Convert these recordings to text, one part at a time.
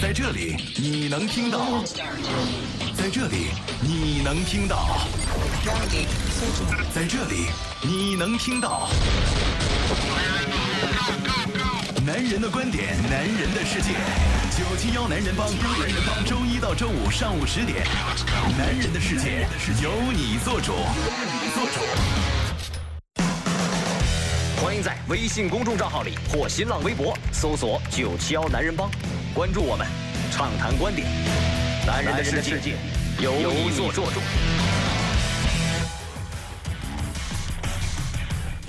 在这里你能听到，在这里你能听到，在这里你能听到。男人的观点，男人的世界。九七幺男人帮，男人帮，周一到周五上午十点，男人的世界由你做主，由你做主。欢迎在微信公众账号里或新浪微博搜索“九七幺男人帮”，关注我们，畅谈观点。男人的世界由你做主。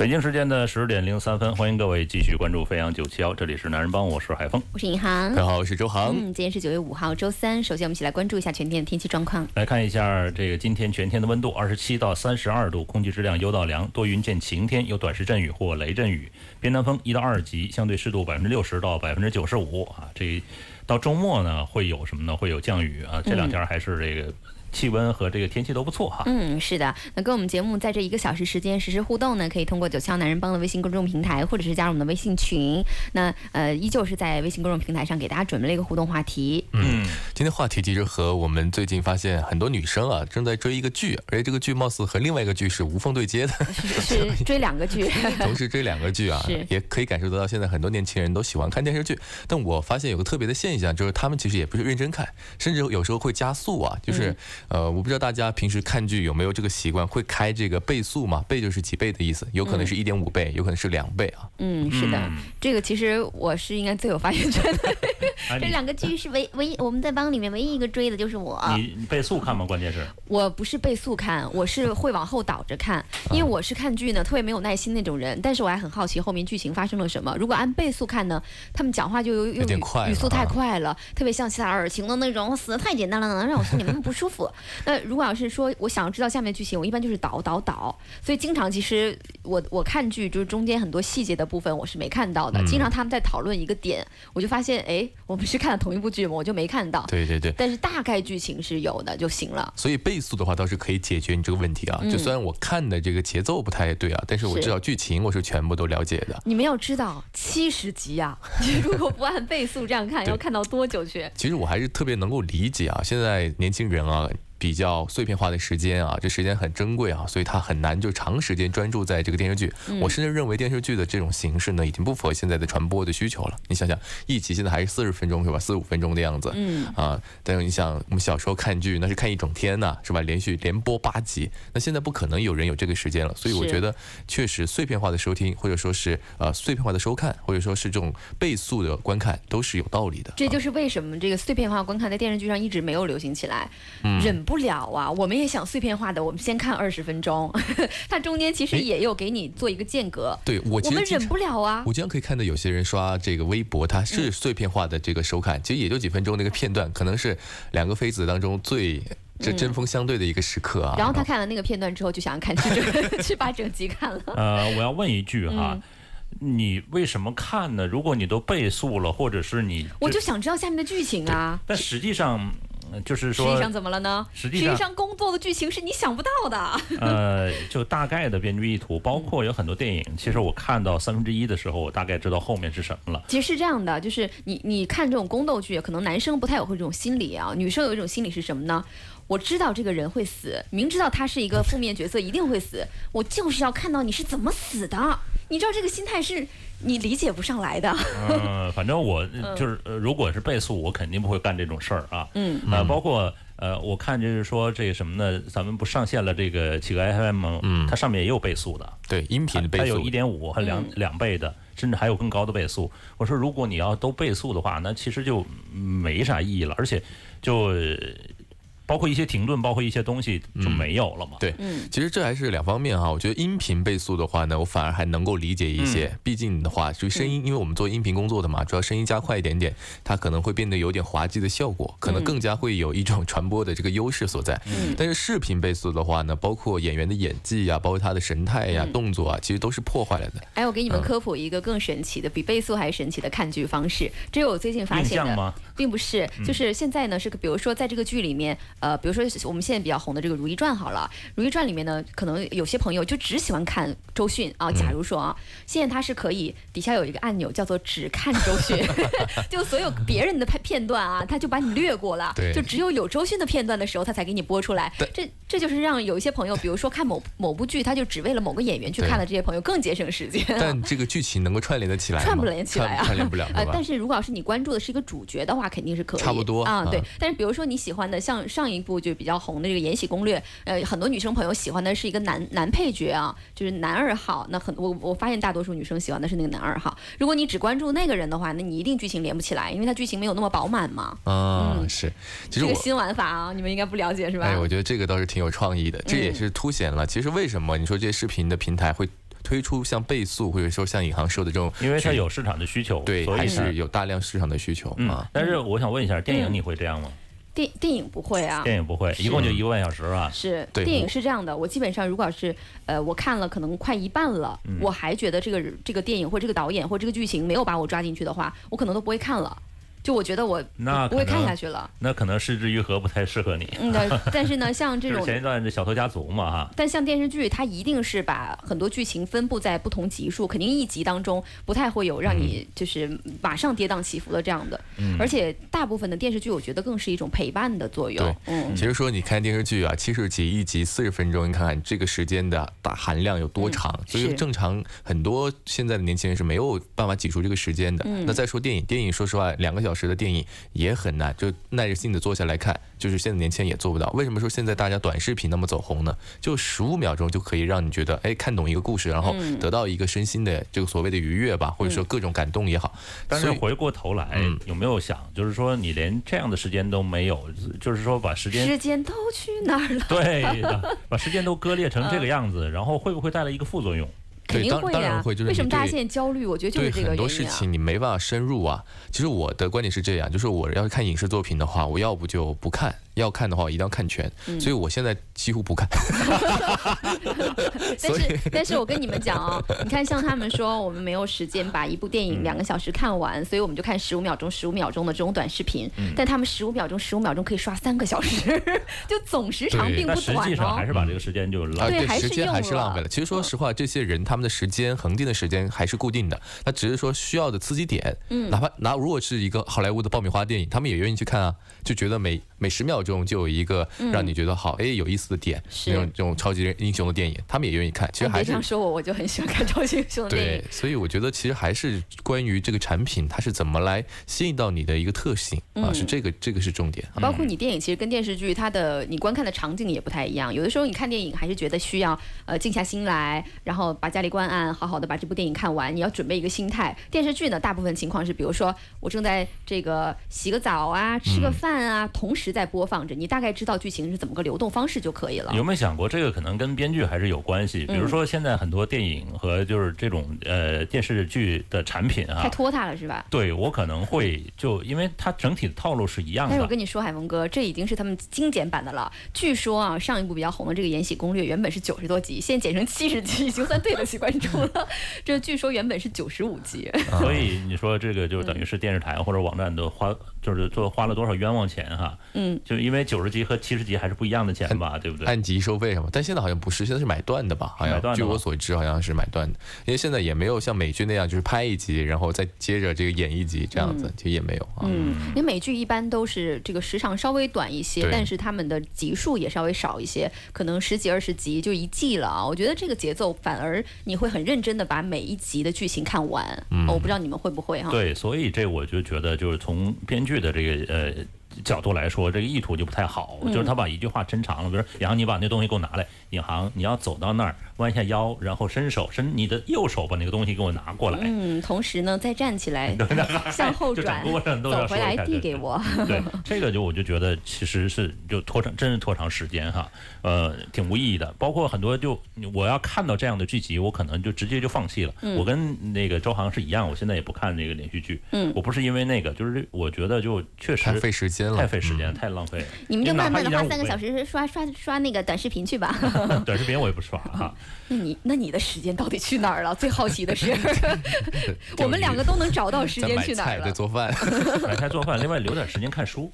北京时间的十点零三分，欢迎各位继续关注飞扬九七幺，这里是男人帮，我是海峰。我是银行大。家好，我是周航。嗯，今天是九月五号，周三。首先，我们一起来关注一下全天的天气状况。来看一下这个今天全天的温度，二十七到三十二度，空气质量优到良，多云见晴天，有短时阵雨或雷阵雨，偏南风一到二级，相对湿度百分之六十到百分之九十五啊。这到周末呢会有什么呢？会有降雨啊。这两天还是这个气温和这个天气都不错哈。嗯，是的。那跟我们节目在这一个小时时间实时互动呢，可以通过九七幺男人帮的微信公众平台，或者是加入我们的微信群。那呃，依旧是在微信公众平台上给大家准备了一个互动话题。嗯，今天话题其实和我们最近发现很多女生啊正在追一个剧，而且这个剧貌似和另外一个剧是无缝对接的，是是追两个剧。同时追两个剧啊，也可以感受得到现在很多年轻人都喜欢看电视剧。但我发现有个特别的现象，就是他们其实也不是认真看，甚至有时候会加速啊。就是、呃，我不知道大家平时看剧有没有这个习惯，会开这个倍速嘛？倍就是几倍的意思，有可能是一点五倍，有可能是两倍啊。嗯，是的，嗯这个其实我是应该最有发言权的。哎这两个剧是唯唯一我们在帮里面唯一一个追的就是我。你你倍速看吗？关键是我不是倍速看，我是会往后倒着看，因为我是看剧呢特别没有耐心那种人，但是我还很好奇后面剧情发生了什么。如果按倍速看呢，他们讲话就有有有点语快语速太啊快了，特别像希腊尔情的那种，死的太简单了，能让我心里面不舒服。那如果要是说我想要知道下面剧情，我一般就是倒倒倒，所以经常其实我我看剧就是中间很多细节的部分我是没看到的，经常他们在讨论一个点，我就发现哎，我们是看了同一部剧吗？我就没看到。对对对。但是大概剧情是有的就行了。所以倍速的话倒是可以解决你这个问题啊。嗯就虽然我看的这个节奏不太对啊，但是我知道剧情我是全部都了解的。你们要知道，七十集啊、你 如果不按倍速这样看，要看到多久去？其实我还是特别能够理解啊，现在年轻人啊。比较碎片化的时间啊，这时间很珍贵啊，所以他很难就长时间专注在这个电视剧。嗯我甚至认为电视剧的这种形式呢，已经不符合现在的传播的需求了。你想想，一集现在还是四十分钟是吧？四五分钟的样子。嗯啊，但是你想，我们小时候看剧那是看一整天呐、是吧？连续连播八集，那现在不可能有人有这个时间了。所以我觉得，确实碎片化的收听，或者说是呃碎片化的收看，或者说是这种倍速的观看，都是有道理的。这就是为什么这个碎片化观看在电视剧上一直没有流行起来，嗯忍不了啊！我们也想碎片化的，我们先看二十分钟，它中间其实也有给你做一个间隔，对我我们忍不了啊。我经常可以看到有些人刷这个微博，它是碎片化的这个收看，其实也就几分钟那个片段，可能是两个妃子当中最这针锋相对的一个时刻啊。然后他看了那个片段之后，就想要看去整 去把整集看了。呃，我要问一句哈，嗯你为什么看呢？如果你都倍速了，或者是你我就想知道下面的剧情啊。但实际上，呃就是说，实际上怎么了呢？实际上工作的剧情是你想不到的。呃，就大概的编剧意图，包括有很多电影，其实我看到三分之一的时候，我大概知道后面是什么了。其实是这样的，就是你你看这种宫斗剧，可能男生不太有会这种心理啊，女生有一种心理是什么呢？我知道这个人会死，明知道他是一个负面角色，一定会死，我就是要看到你是怎么死的。你知道这个心态是你理解不上来的。嗯，反正我 就是，呃，如果是倍速，我肯定不会干这种事儿啊。嗯，呃，包括呃，我看就是说这个什么呢？咱们不上线了这个企鹅 FM，嗯它上面也有倍速的，对音频的倍速它有一，点五和两嗯两倍的，甚至还有更高的倍速。我说，如果你要都倍速的话，那其实就没啥意义了，而且就呃包括一些停顿，包括一些东西就没有了嘛。对，嗯其实这还是两方面哈。我觉得音频倍速的话呢，我反而还能够理解一些。毕竟的话，就声音，因为我们做音频工作的嘛，主要声音加快一点点，它可能会变得有点滑稽的效果，可能更加会有一种传播的这个优势所在。但是视频倍速的话呢，包括演员的演技呀、包括他的神态呀、动作啊，其实都是破坏了的。哎，我给你们科普一个更神奇的，比倍速还神奇的看剧方式，这是我最近发现的。象吗？并不是，就是现在呢，是比如说在这个剧里面，呃，比如说我们现在比较红的这个《如懿传》好了，《如懿传》里面呢，可能有些朋友就只喜欢看周迅啊。假如说啊，现在它是可以底下有一个按钮叫做只看周迅，就所有别人的片片段啊，他就把你略过了，对就只有有周迅的片段的时候，他才给你播出来。这这就是让有一些朋友，比如说看某某部剧，他就只为了某个演员去看的这些朋友更节省时间。但这个剧情能够串联得起来吗？串不联起来啊，串不了，呃但是如果要是你关注的是一个主角的话，肯定是可以，差不多啊，对啊。但是比如说你喜欢的，像上一部就比较红的这个《延禧攻略》，呃，很多女生朋友喜欢的是一个男男配角啊，就是男二号。那很我我发现大多数女生喜欢的是那个男二号。如果你只关注那个人的话，那你一定剧情连不起来，因为他剧情没有那么饱满嘛。啊，嗯是，其实我这个新玩法啊，你们应该不了解是吧？哎，我觉得这个倒是挺有创意的，这也是凸显了其实为什么你说这些视频的平台会推出像倍速或者说像尹航说的这种，因为它有市场的需求，对，还是有大量市场的需求嗯啊。。但是我想问一下，电影嗯你会这样吗？电电影不会啊。电影不会，一共就一个半小时啊。是对电影是这样的，我基本上如果是呃我看了可能快一半了，嗯我还觉得这个这个电影或这个导演或这个剧情没有把我抓进去的话，我可能都不会看了。就我觉得我那不会看下去了。那可能失之愈合不太适合你。嗯，对但是呢，像 这种前一段这小偷家族嘛哈，但像电视剧，它一定是把很多剧情分布在不同集数，肯定一集当中不太会有让你就是马上跌宕起伏的这样的。嗯而且大部分的电视剧，我觉得更是一种陪伴的作用。嗯，其实说你看电视剧啊，七十集一集四十分钟，你看看这个时间的大含量有多长，所以正常很多现在的年轻人是没有办法挤出这个时间的。嗯那再说电影，电影说实话，两个小时的电影也很难，就耐着性子坐下来看，就是现在年轻人也做不到。为什么说现在大家短视频那么走红呢？就十五秒钟就可以让你觉得，哎，看懂一个故事，然后得到一个身心的这个所谓的愉悦吧，或者说各种感动也好。但是回过头来嗯，有没有想，就是说你连这样的时间都没有，就是说把时间时间都去哪儿了？对的，把时间都割裂成这个样子，然后会不会带来一个副作用？对当肯定会呀、当然会就是为什么大家现在焦虑？我觉得就是这个对很多。事情你没办法深入啊。其实我的观点是这样，就是我要是看影视作品的话，我要不就不看，要看的话我一定要看全。嗯所以我现在几乎不看。但是，但是我跟你们讲哦，你看，像他们说我们没有时间把一部电嗯影两个小时看完，所以我们就看十五秒钟、十五秒钟的这种短视频。嗯但他们十五秒钟、十五秒钟可以刷三个小时，就总时长并不短实际上还哦。是把这个时间就啊，浪费。对还是时间还是浪费了。其实说实话，这些人他们的时间恒定的时间还是固定的，那只是说需要的刺激点。嗯，哪怕拿如果是一个好莱坞的爆米花电影，他们也愿意去看啊，就觉得每每十秒钟就有一个让你觉得好哎有意思的点，是那种这种超级英雄的电影，他们也愿意看。其实哎还是别这样说我，我就很喜欢看超级英雄的电对。，所以我觉得其实还是关于这个产品它是怎么来吸引到你的一个特性啊，嗯是这个这个是重点。包括你电影其实跟电视剧，它的你观看的场景也不太一样。有的时候你看电影还是觉得需要呃静下心来，然后把家里关暗，好好的把这部电影看完。你要准备一个心态。电视剧呢，大部分情况是，比如说我正在这个洗个澡啊，吃个饭啊，同时在播放着，你大概知道剧情是怎么个流动方式就可以了。有没有想过，这个可能跟编剧还是有关系？比如说，现在很多电影和就是这种呃电视剧的产品啊，太拖沓了是吧？对我可能会就因为它整体的套路是一样的。但是我跟你说，海峰哥，这已经是他们精简版的了。据说啊，上一部比较红的这个《延禧攻略》原本是九十多集，现在剪成七十集，已经算对得起观众了。这据说原本是九十五集。所以你说这个就等于是电视台或者网站都花，就是做花了多少冤枉钱哈？嗯，就因为九十集和七十集还是不一样的钱吧，对不对？按集收费什么，但现在好像不是，现在是买断的吧？好像据我所知，好像是买断的，因为现在也没有像美剧那样，就是拍一集，然后再接着这个演一集这样子，其实也没有啊。嗯，你美剧一般都是这个时长稍微短一些，但是他们的集数也稍微少一些，可能十几二十集就一季了啊。我觉得这个节奏反而你会很认真的把每一集的剧情看完。嗯哦我不知道你们会不会哈？对，所以这我就觉得就是从编剧的这个呃。角度来说，这个意图就不太好，嗯。就是他把一句话抻长了，比如，然后你把那东西给我拿来，尹航，你要走到那儿，弯下腰，然后伸手，伸你的右手把那个东西给我拿过来，嗯，同时呢再站起来，向后就整转走回来递给我。对，这个就我就觉得其实是就拖长，真是拖长时间哈，呃，挺无意义的。包括很多就我要看到这样的剧集，我可能就直接就放弃了。我跟那个周航是一样，我现在也不看那个连续剧。嗯我不是因为那个，就是我觉得就确实太费时间了，太费时间，嗯太浪费了。你们就慢慢的花哪怕1.5三个小时刷刷刷那个短视频去吧。短视频我也不刷哈。那你那你的时间到底去哪儿了？最好奇的是，我们两个都能找到时间去哪儿了。做饭，买菜做饭，另外留点时间看书。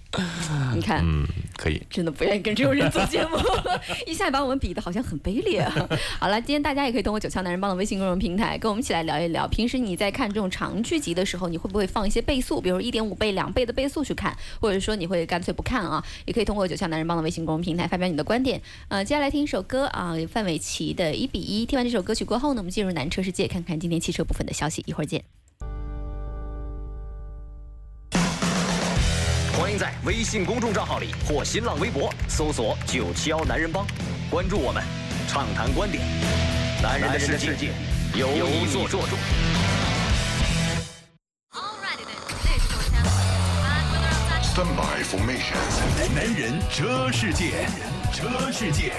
你看，嗯，可可以。真的不愿意跟这种人做节目，一下把我们比的好像很卑劣。好了，今天大家也可以通过九强男人帮的微信公众平台跟我们一起来聊一聊，平时你在看这种长剧集的时候，你会不会放一些倍速，比如一点五倍、两倍的倍速去看，或者说你会干脆不看啊？也可以通过九强男人帮的微信公众平台发表你的观点。呃，接下来听一首歌啊，范玮琪的《一比一》。听完这首歌曲过后呢，我们进入南车世界，看看今天汽车部分的消息。一会儿见。在微信公众账号里或新浪微博搜索“九七幺男人帮”，关注我们，畅谈观点。男人的世界由你做主。Stand by formation. 男人车世界，车世界。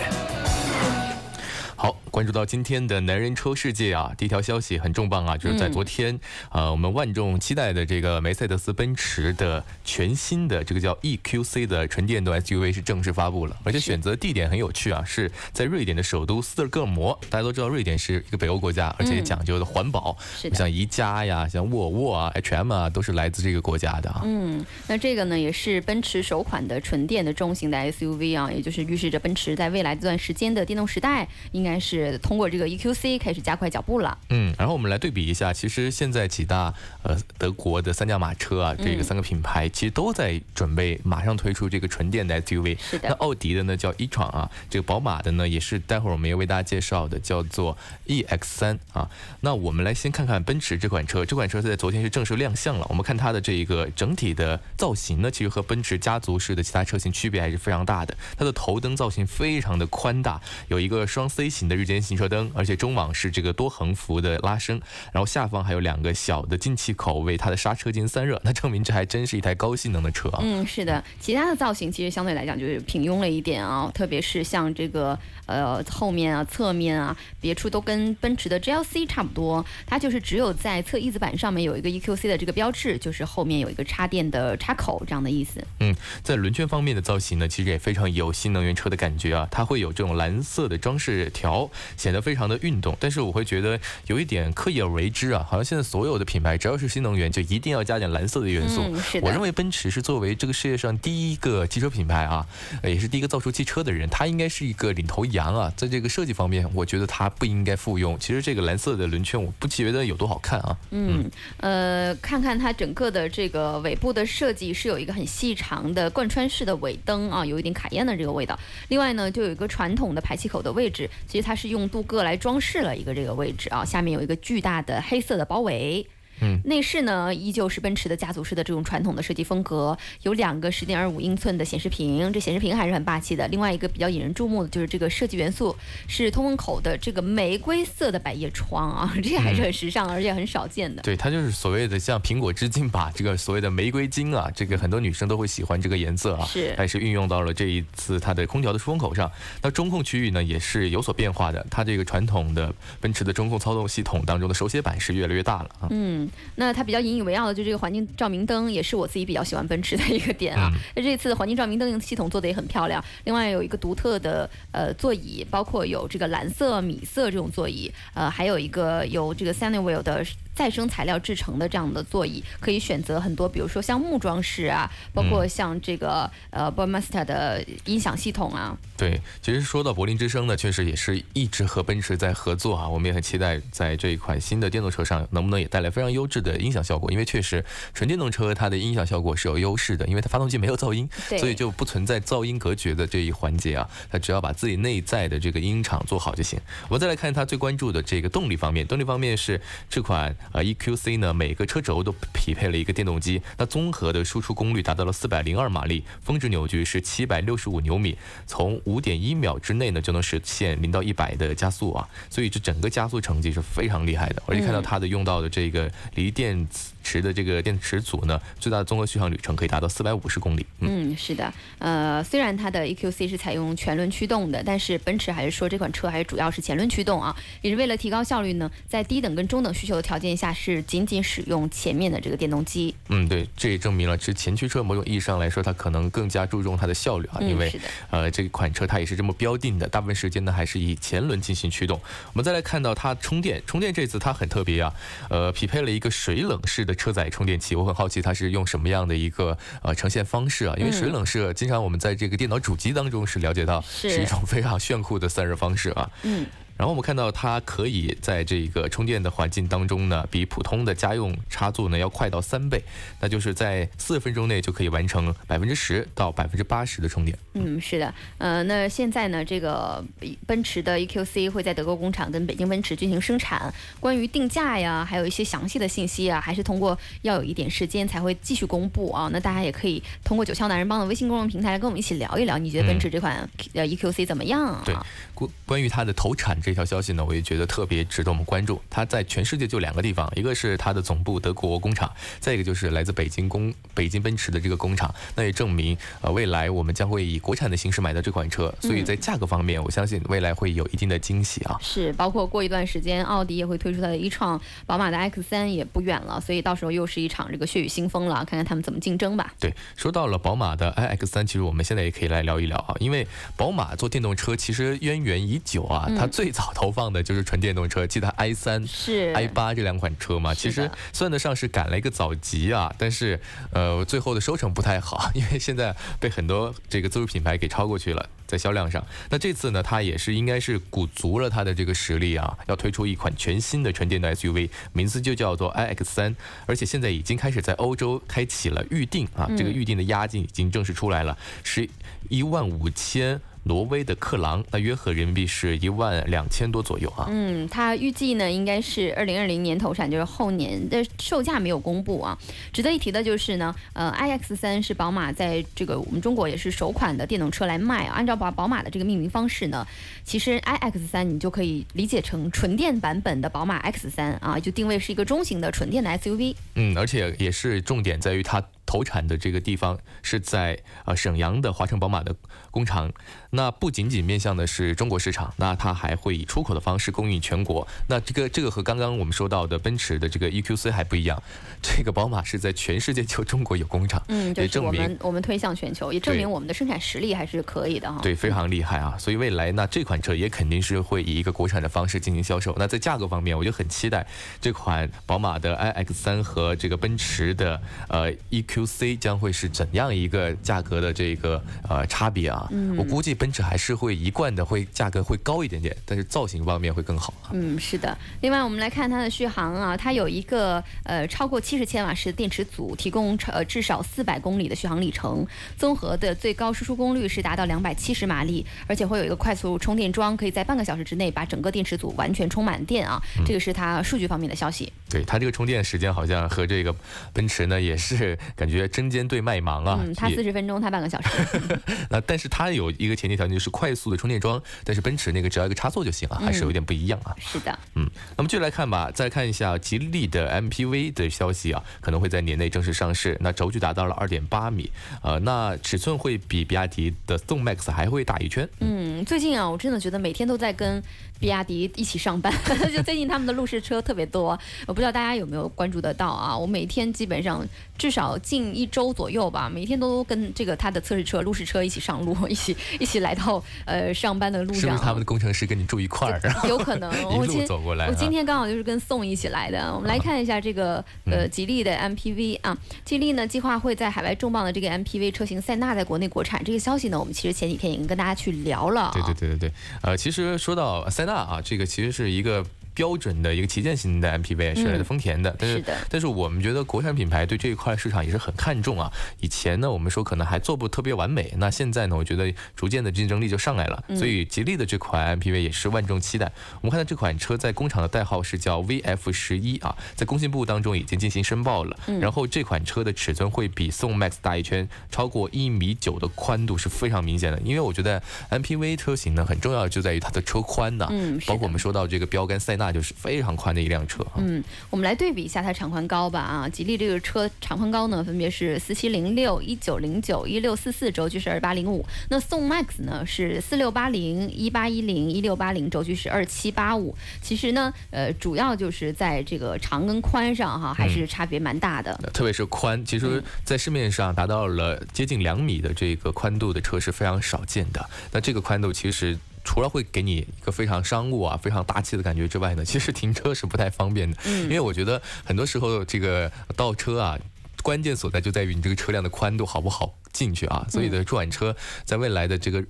好，关注到今天的男人车世界啊，第一条消息很重磅啊，就是在昨天，呃，我们万众期待的这个梅赛德斯奔驰的全新的这个叫 EQC 的纯电动 SUV 是正式发布了，而且选择地点很有趣啊，是在瑞典的首都斯德哥尔摩。大家都知道瑞典是一个北欧国家，而且也讲究的环保，像宜家呀、像沃尔沃啊、H&M 啊，都是来自这个国家的啊。嗯，那这个呢也是奔驰首款的纯电的中型的 SUV 啊，也就是预示着奔驰在未来这段时间的电动时代，应该是通过这个 EQC 开始加快脚步了。嗯，然后我们来对比一下，其实现在几大呃德国的三驾马车啊，这个三个品牌其实都在准备马上推出这个纯电的 SUV。是的那奥迪的呢叫 e-tron 啊，这个宝马的呢也是待会儿我们要为大家介绍的，叫做 EX3 啊。那我们来先看看奔驰这款车，这款车在昨天是正式亮相了。我们看它的这一个整体的造型呢，其实和奔驰家族式的其他车型区别还是非常大的。它的头灯造型非常的宽大，有一个双 C 型的日间行车灯，而且中网是这个多横幅的拉伸，然后下方还有两个小的进气口为它的刹车进行散热，那证明这还真是一台高性能的车啊。嗯，是的，其他的造型其实相对来讲就是平庸了一点啊，特别是像这个呃后面啊、侧面啊，别处都跟奔驰的 GLC 差不多，它就是只有在侧翼子板上面有一个 EQC 的这个标志，就是后面有一个插电的插口这样的意思。嗯，在轮圈方面的造型呢，其实也非常有新能源车的感觉啊。它会有这种蓝色的装饰条，显得非常的运动。但是我会觉得有一点刻意而为之啊，好像现在所有的品牌只要是新能源，就一定要加点蓝色的元素。嗯我认为奔驰是作为这个世界上第一个汽车品牌啊，呃也是第一个造出汽车的人，它应该是一个领头羊啊。在这个设计方面，我觉得它不应该复用。其实这个蓝色的轮圈，我不觉得有多好看啊。嗯，呃，看看它整个的这个尾部的设计是有一个很细长的贯穿式的尾灯啊，有一点卡宴的这个味道。另外呢，就有一个传统的排气口的位置，其实它是用镀铬来装饰了一个这个位置啊，下面有一个巨大的黑色的包围。嗯，内饰呢依旧是奔驰的家族式的这种传统的设计风格，有两个十点二五英寸的显示屏，这显示屏还是很霸气的。另外一个比较引人注目的就是这个设计元素是通风口的这个玫瑰色的百叶窗啊，这还是很时尚，而且很少见的。对，它就是所谓的像苹果之金吧，这个所谓的玫瑰金啊，这个很多女生都会喜欢这个颜色啊，是它也是运用到了这一次它的空调的出风口上。那中控区域呢也是有所变化的，它这个传统的奔驰的中控操纵系统当中的手写板是越来越大了啊。嗯，那它比较引以为傲的就这个环境照明灯，也是我自己比较喜欢奔驰的一个点啊。那、这次环境照明灯系统做的也很漂亮，另外有一个独特的呃座椅，包括有这个蓝色、米色这种座椅，呃，还有一个有这个 Sunnyvale 的。再生材料制成的这样的座椅，可以选择很多，比如说像木装饰啊，包括像这个、呃 b o r m a s t e r 的音响系统啊，对，其实说到柏林之声呢，确实也是一直和奔驰在合作啊，我们也很期待在这一款新的电动车上能不能也带来非常优质的音响效果，因为确实纯电动车它的音响效果是有优势的，因为它发动机没有噪音，所以就不存在噪音隔绝的这一环节啊，它只要把自己内在的这个音场做好就行。我们再来看它最关注的这个动力方面，动力方面是这款呃 EQC 呢，每个车轴都匹配了一个电动机，那综合的输出功率达到了四百零二马力，峰值扭矩是七百六十五牛米，从五点一秒之内呢就能实现零到一百的加速啊，所以这整个加速成绩是非常厉害的。而且看到它的用到的这个锂电池的这个电池组呢，最大的综合续航里程可以达到四百五十公里。嗯，嗯，是的，呃，虽然它的 EQC 是采用全轮驱动的，但是奔驰还是说这款车还是主要是前轮驱动啊，也是为了提高效率呢，在低等跟中等需求的条件下是仅仅使用前面的这个电动机。嗯，对，这也证明了，其实前驱车某种意义上来说，它可能更加注重它的效率啊，嗯因为呃这款车它也是这么标定的，大部分时间呢还是以前轮进行驱动。我们再来看到它充电，充电这次它很特别啊，呃，匹配了一个水冷式的车载充电器，我很好奇它是用什么样的一个呃呈现方式啊？因为水冷式经常我们在这个电脑主机当中是了解到是是一种非常炫酷的散热方式啊。嗯。然后我们看到它可以在这个充电的环境当中呢，比普通的家用插座呢要快到三倍，那就是在四分钟内就可以完成百分之十到百分之八十的充电。嗯，是的，呃，那现在呢，这个奔驰的 EQC 会在德国工厂跟北京奔驰进行生产。关于定价呀，还有一些详细的信息啊，还是通过要有一点时间才会继续公布啊。那大家也可以通过九霄男人帮的微信公众平台来跟我们一起聊一聊，你觉得奔驰这款呃 EQC 怎么样啊？对，关关于它的投产这条消息呢，我也觉得特别值得我们关注。它在全世界就两个地方，一个是它的总部德国工厂，再一个就是来自北京工北京奔驰的这个工厂。那也证明，呃，未来我们将会以国产的形式买到这款车，所以在价格方面，我相信未来会有一定的惊喜啊。是，包括过一段时间，奥迪也会推出它的一创，宝马的 X 三也不远了，所以到时候又是一场这个血雨腥风了，看看他们怎么竞争吧。对，说到了宝马的 iX 三，其实我们现在也可以来聊一聊啊，因为宝马做电动车其实渊源已久啊，嗯它最早投放的就是纯电动车，记得 i 三、是。I 八这两款车嘛，其实算得上是赶了一个早集啊，但是呃最后的收成不太好，因为现在被很多这个自主品牌给超过去了。在销量上，那这次呢，它也是应该是鼓足了它的这个实力啊，要推出一款全新的纯电动 SUV，名字就叫做 iX 三，而且现在已经开始在欧洲开启了预定啊，这个预定的押金已经正式出来了，是一万五千挪威的克朗，那约合人民币是一万两千多左右啊。嗯，它预计呢应该是二零二零年投产，就是后年的售价没有公布啊。值得一提的就是呢，呃，iX 三是宝马在这个我们中国也是首款的电动车来卖啊。按照宝宝马的这个命名方式呢，其实 iX 三你就可以理解成纯电版本的宝马 X 三啊，就定位是一个中型的纯电的 SUV。嗯，而且也是重点在于它投产的这个地方是在呃沈阳的华晨宝马的工厂。那不仅仅面向的是中国市场，那它还会以出口的方式供应全国。那这个这个和刚刚我们说到的奔驰的这个 EQC 还不一样，这个宝马是在全世界就中国有工厂，嗯，就是我也证明们我们推向全球，也证明我们的生产实力还是可以的哈。对，非常厉害啊！所以未来那这款车也肯定是会以一个国产的方式进行销售。那在价格方面，我就很期待这款宝马的 iX 三和这个奔驰的呃 EQC 将会是怎样一个价格的这个呃差别啊？我估计奔驰还是会一贯的会价格会高一点点，但是造型方面会更好啊。嗯，是的。另外，我们来看它的续航啊，它有一个呃超过七十千瓦时的电池组，提供呃至少四百公里的续航里程，综合的最高输出功率是达到两百七十马力，而且会有一个快速充电桩，可以在半个小时之内把整个电池组完全充满电啊。这个是它数据方面的消息。对它这个充电时间好像和这个奔驰呢也是感 觉针尖对麦芒啊。嗯，它也四十分钟，它半个小时。那但是它有一个前提条件就是快速的充电桩，但是奔驰那个只要一个插座就行了，还是有点不一样啊。是的，嗯，那么继续来看吧，再看一下吉利的 MPV 的消息啊，可能会在年内正式上市。那轴距达到了二点八米，呃，那尺寸会比比亚迪的宋 MAX 还会大一圈。嗯，最近啊，我真的觉得每天都在跟比亚迪一起上班，就最近他们的路试车特别多，我不知道大家有没有关注得到啊？我每天基本上至少近一周左右吧，每天都跟这个他的测试车、路试车一起上路，一起一起来到呃上班的路上。是不是他们的工程师跟你住一块儿？有可能，我今走过来啊我今天刚好就是跟宋一起来的。我们来看一下这个嗯呃吉利的 MPV 啊，吉利呢计划会在海外重磅的这个 MPV 车型塞纳在国内国产。这个消息呢，我们其实前几天已经跟大家去聊了啊。对对对对对，呃，其实说到塞纳啊，这个其实是一个。标准的一个旗舰型的 MPV 是来自丰田的，但是是但是我们觉得国产品牌对这一块市场也是很看重啊。以前呢，我们说可能还做不特别完美，那现在呢，我觉得逐渐的竞争力就上来了，所以吉利的这款 MPV 也是万众期待。我们看到这款车在工厂的代号是叫 VF 十一啊，在工信部当中已经进行申报了。然后这款车的尺寸会比宋 MAX 大一圈，超过一米九的宽度是非常明显的。因为我觉得 MPV 车型呢很重要就在于它的车宽呐、嗯包括我们说到这个标杆塞纳那就是非常宽的一辆车啊。嗯，我们来对比一下它长宽高吧啊，吉利这个车长宽高呢，分别是四七零六、一九零九、一六四四，轴距是二八零五。那宋 MAX 呢是四六八零、一八一零、一六八零，轴距是二七八五。其实呢，呃，主要就是在这个长跟宽上哈，还是差别蛮大的。特别是宽，其实在市面上达到了接近两米的这个宽度的车是非常少见的。那这个宽度其实除了会给你一个非常商务啊、非常大气的感觉之外呢，其实停车是不太方便的。嗯，因为我觉得很多时候这个倒车啊，关键所在就在于你这个车辆的宽度好不好进去啊。所以的这款车在未来的这个。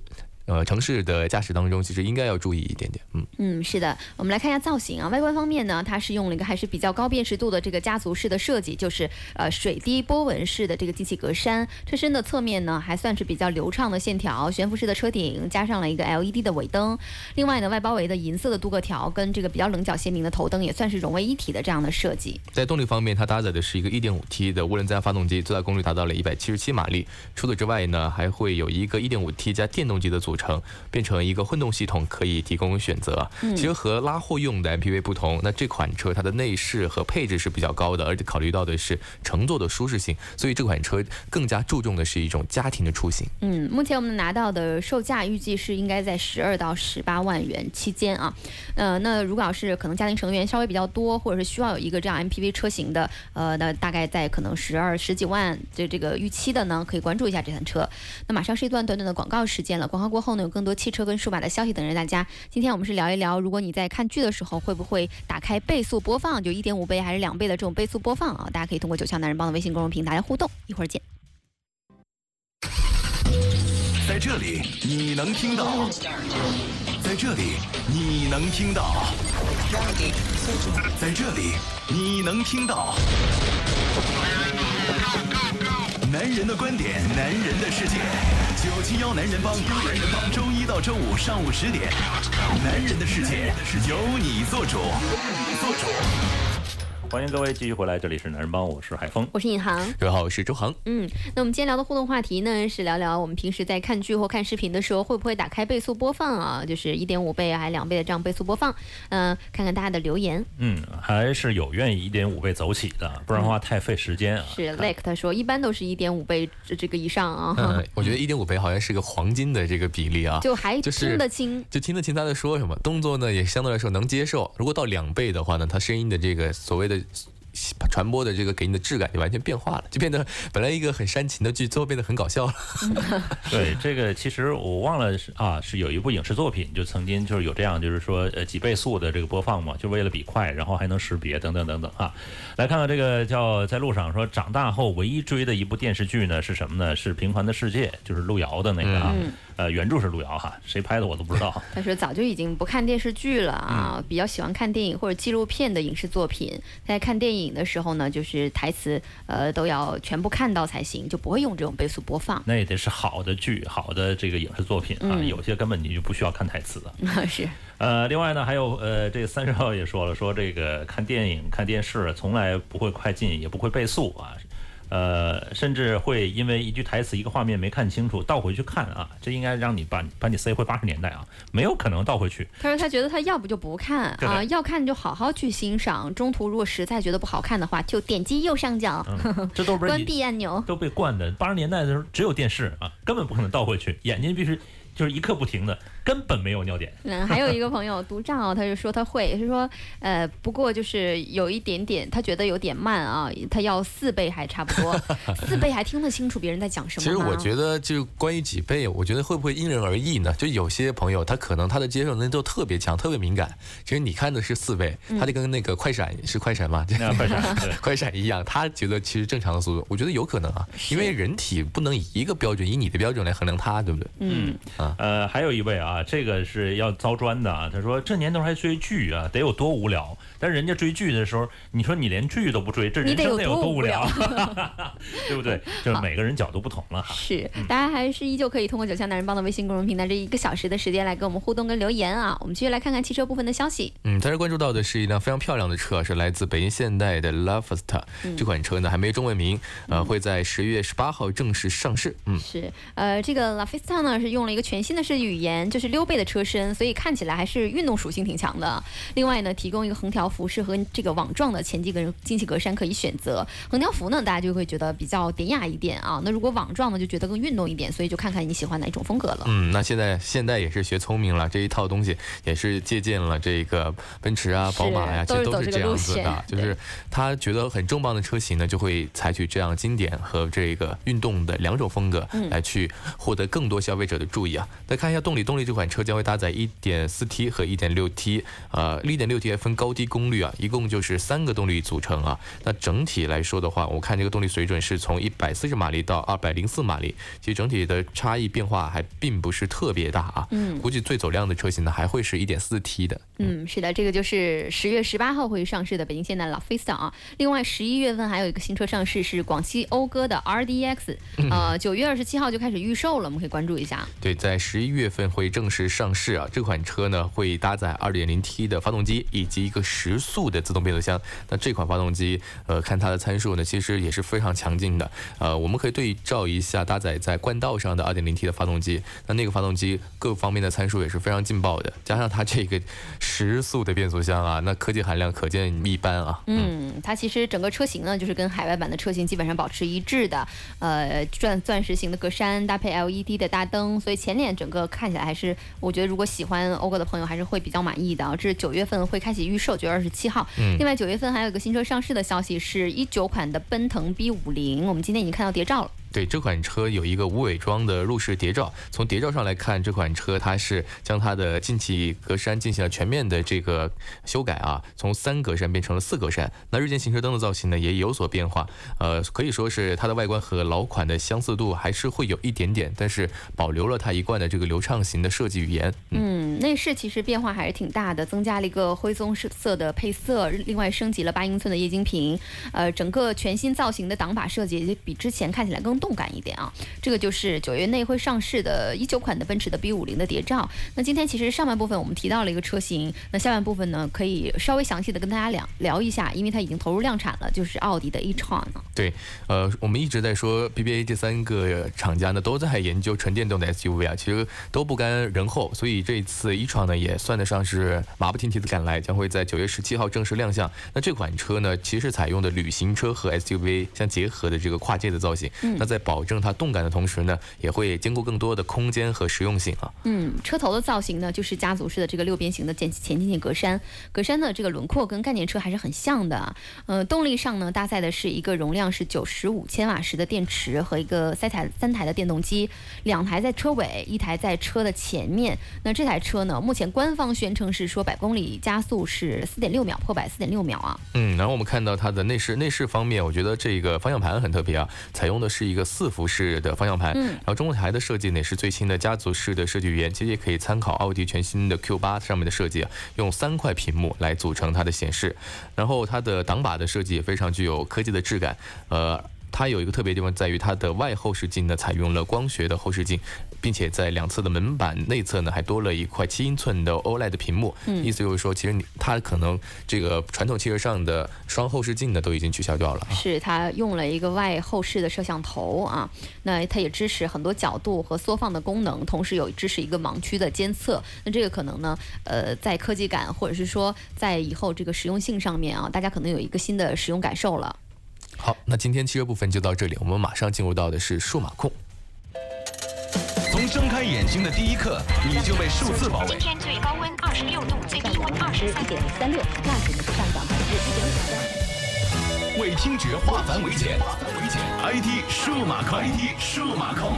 呃，城市的驾驶当中，其实应该要注意一点点。嗯嗯，是的，我们来看一下造型啊。外观方面呢，它是用了一个还是比较高辨识度的这个家族式的设计，就是呃水滴波纹式的这个进气格栅。车身的侧面呢，还算是比较流畅的线条，悬浮式的车顶加上了一个 LED 的尾灯。另外呢，外包围的银色的镀铬条跟这个比较棱角鲜明的头灯，也算是融为一体的这样的设计。在动力方面，它搭载的是一个 1.5T 的涡轮增压发动机，最大功率达到了177马力。除此之外呢，还会有一个 1.5T 加电动机的组成，变成一个混动系统，可以提供选择。其实和拉货用的 MPV 不同，那这款车它的内饰和配置是比较高的，而且考虑到的是乘坐的舒适性，所以这款车更加注重的是一种家庭的出行。嗯，目前我们拿到的售价预计是应该在十二到十八万元期间啊。呃，那如果要是可能家庭成员稍微比较多，或者是需要有一个这样 MPV 车型的，呃，那大概在可能十二十几万这这个预期的呢，可以关注一下这台车。那马上是一段短短的广告时间了，广告过后后呢，有更多汽车跟数码的消息等着大家。今天我们是聊一聊，如果你在看剧的时候，会不会打开倍速播放，就一点五倍还是两倍的这种倍速播放啊？大家可以通过九强男人帮的微信公众平台来互动。一会儿见。在这里你能听到，在这里你能听到，在这里你能听到。男人的观点，男人的世界。九七幺男人帮，男人帮，周一到周五上午十点，男人的世界由你做主，由你做主。欢迎各位继续回来，这里是男人帮，我是海峰。我是尹航。各位好，我是周航。嗯，那我们今天聊的互动话题呢，是聊聊我们平时在看剧或看视频的时候，会不会打开倍速播放啊？就是一点五倍还是两倍的这样倍速播放？嗯、看看大家的留言。嗯，还是有愿意一点五倍走起的，不然的话太费时间啊。是 Lake 他说，一般都是一点五倍这这个以上啊，嗯，我觉得一点五倍好像是个黄金的这个比例啊，就还就是听得清。就听得清他在说什么，动作呢也相对来说能接受。如果到两倍的话呢，他声音的这个所谓的传播的这个给你的质感就完全变化了，就变得本来一个很煽情的剧，最后变得很搞笑了。对，这个其实我忘了是啊，是有一部影视作品，就曾经就是有这样，就是说呃几倍速的这个播放嘛，就为了比快，然后还能识别等等等等啊。来看看这个叫在路上说长大后唯一追的一部电视剧呢是什么呢？是《平凡的世界》，就是路遥的那个啊，呃原著是路遥哈，谁拍的我都不知道。他说早就已经不看电视剧了啊，比较喜欢看电影或者纪录片的影视作品。在看电影的时候呢，就是台词呃都要全部看到才行，就不会用这种倍速播放。那也得是好的剧，好的这个影视作品啊，有些根本你就不需要看台词的。是，呃，另外呢，还有呃，这个三十号也说了，说这个看电影、看电视从来不会快进，也不会倍速啊，呃，甚至会因为一句台词、一个画面没看清楚，倒回去看啊，这应该让你把把你塞回八十年代啊，没有可能倒回去。他说他觉得他要不就不看啊，要看就好好去欣赏，中途如果实在觉得不好看的话，就点击右上角、嗯，这都不是关闭按钮。都被惯的。八十年代的时候只有电视啊，根本不可能倒回去，眼睛必须就是一刻不停的，根本没有尿点。嗯，还有一个朋友独照，他就说他会，是说呃，不过就是有一点点，他觉得有点慢啊，他要四倍还差不多，四倍还听得清楚别人在讲什么？其实我觉得，就关于几倍，我觉得会不会因人而异呢？就有些朋友他可能他的接受能力都特别强，特别敏感。其实你看的是四倍，他就跟那个快闪是快闪吗？那快闪 快闪一样，他觉得其实正常的速度，我觉得有可能啊，因为人体不能以一个标准，以你的标准来衡量他，对不对？嗯，呃，还有一位啊，这个是要遭砖的啊。他说这年头还追剧啊，得有多无聊？但是人家追剧的时候，你说你连剧都不追，这人你得有生得有多多无聊 对不对？就是每个人角度不同了哈。是，大家还是依旧可以通过九强男人帮的微信公众平台这一个小时的时间来跟我们互动跟留言啊。我们继续来看看汽车部分的消息。嗯，大家关注到的是一辆非常漂亮的车，是来自北京现代的 Lavesta、这款车呢还没中文名，呃，会在十月十八号正式上市。嗯，是，呃，这个 La Festa 呢是用了一个全新的设计语言，就就是溜背的车身，所以看起来还是运动属性挺强的。另外呢，提供一个横条幅适合这个网状的前几格进气格栅可以选择。横条幅呢，大家就会觉得比较典雅一点啊。那如果网状呢，就觉得更运动一点，所以就看看你喜欢哪一种风格了。嗯，那现在现在也是学聪明了，这一套东西也是借鉴了这个奔驰啊、宝马呀、其实都是这样子的，就是他觉得很重磅的车型呢，就会采取这样经典和这个运动的两种风格来去获得更多消费者的注意啊。再看一下动力，动力这款车将会搭载 1.4T 和 1.6T，呃，1.6T 分高低功率啊，一共就是三个动力组成啊。那整体来说的话，我看这个动力水准是从一百四十马力到二百零四马力，其实整体的差异变化还并不是特别大啊。嗯，估计最走量的车型呢还会是一点四 T 的。嗯，是的，这个就是十月十八号会上市的北京现代老 Fiesta 啊。另外十一月份还有一个新车上市，是广汽讴歌的 RDX，呃，九月二十七号就开始预售了，我们可以关注一下。对，在十一月份会正式上市啊。这款车呢会搭载二点零 T 的发动机以及一个时速的自动变速箱。那这款发动机，呃，看它的参数呢，其实也是非常强劲的。呃，我们可以对照一下搭载在冠道上的二点零 T 的发动机，那那个发动机各方面的参数也是非常劲爆的，加上它这个时速的变速箱啊，那科技含量可见一斑啊。嗯，它其实整个车型呢，就是跟海外版的车型基本上保持一致的，呃，钻钻石型的格栅搭配 LED 的大灯，所以前脸整个看起来还是，我觉得如果喜欢讴歌的朋友还是会比较满意的。这是九月份会开启预售，九月二十七号。嗯。另外九月份还有一个新车上市的消息，是一九款的奔腾 B 五零，我们今天已经看到谍照了。对这款车有一个无伪装的入室谍照，从谍照上来看，这款车它是将它的进气格栅进行了全面的这个修改啊，从三格栅变成了四格栅。那日间行车灯的造型呢也有所变化，呃，可以说是它的外观和老款的相似度还是会有一点点，但是保留了它一贯的这个流畅型的设计语言。嗯，内饰其实变化还是挺大的，增加了一个灰棕色的配色，另外升级了八英寸的液晶屏，呃，整个全新造型的挡把设计也比之前看起来更。动感一点啊，这个就是九月内会上市的一九款的奔驰的 B 五零的谍照。那今天其实上半部分我们提到了一个车型，那下半部分呢可以稍微详细的跟大家聊聊一下，因为它已经投入量产了，就是奥迪的 e-tron。对，呃，我们一直在说 BBA 这三个厂家呢都在研究纯电动的 SUV 啊，其实都不甘人后，所以这一次 e-tron 呢也算得上是马不停蹄的赶来，将会在九月十七号正式亮相。那这款车呢其实采用的旅行车和 SUV 相结合的这个跨界的造型，那。在保证它动感的同时呢，也会兼顾更多的空间和实用性啊。嗯，车头的造型呢，就是家族式的这个六边形的前前进气格栅，格栅的这个轮廓跟概念车还是很像的。呃，动力上呢，搭载的是一个容量是九十五千瓦时的电池和一个三台三台的电动机，两台在车尾，一台在车的前面。那这台车呢，目前官方宣称是说百公里加速是四点六秒，破百四点六秒啊。嗯，然后我们看到它的内饰，内饰方面，我觉得这个方向盘很特别啊，采用的是一个。四幅式的方向盘，然后中控台的设计呢是最新的家族式的设计语言，其实也可以参考奥迪全新的 Q8 上面的设计啊，用三块屏幕来组成它的显示，然后它的挡把的设计也非常具有科技的质感，呃。它有一个特别地方在于它的外后视镜呢，采用了光学的后视镜，并且在两侧的门板内侧呢，还多了一块七英寸的 OLED 屏幕。嗯，意思就是说，其实你它可能这个传统汽车上的双后视镜呢，都已经取消掉了。是它用了一个外后视的摄像头啊，那它也支持很多角度和缩放的功能，同时有支持一个盲区的监测。那这个可能呢，呃，在科技感或者是说在以后这个实用性上面啊，大家可能有一个新的使用感受了。好，那今天汽车部分就到这里，我们马上进入到的是数码控。从睁开眼睛的第一刻，你就被数字包围。今天最高温二十六度，最低温二十三点三六，那值呢是上涨百分之一点五三。为听觉化繁为简，IT 数码控，IT 数码控。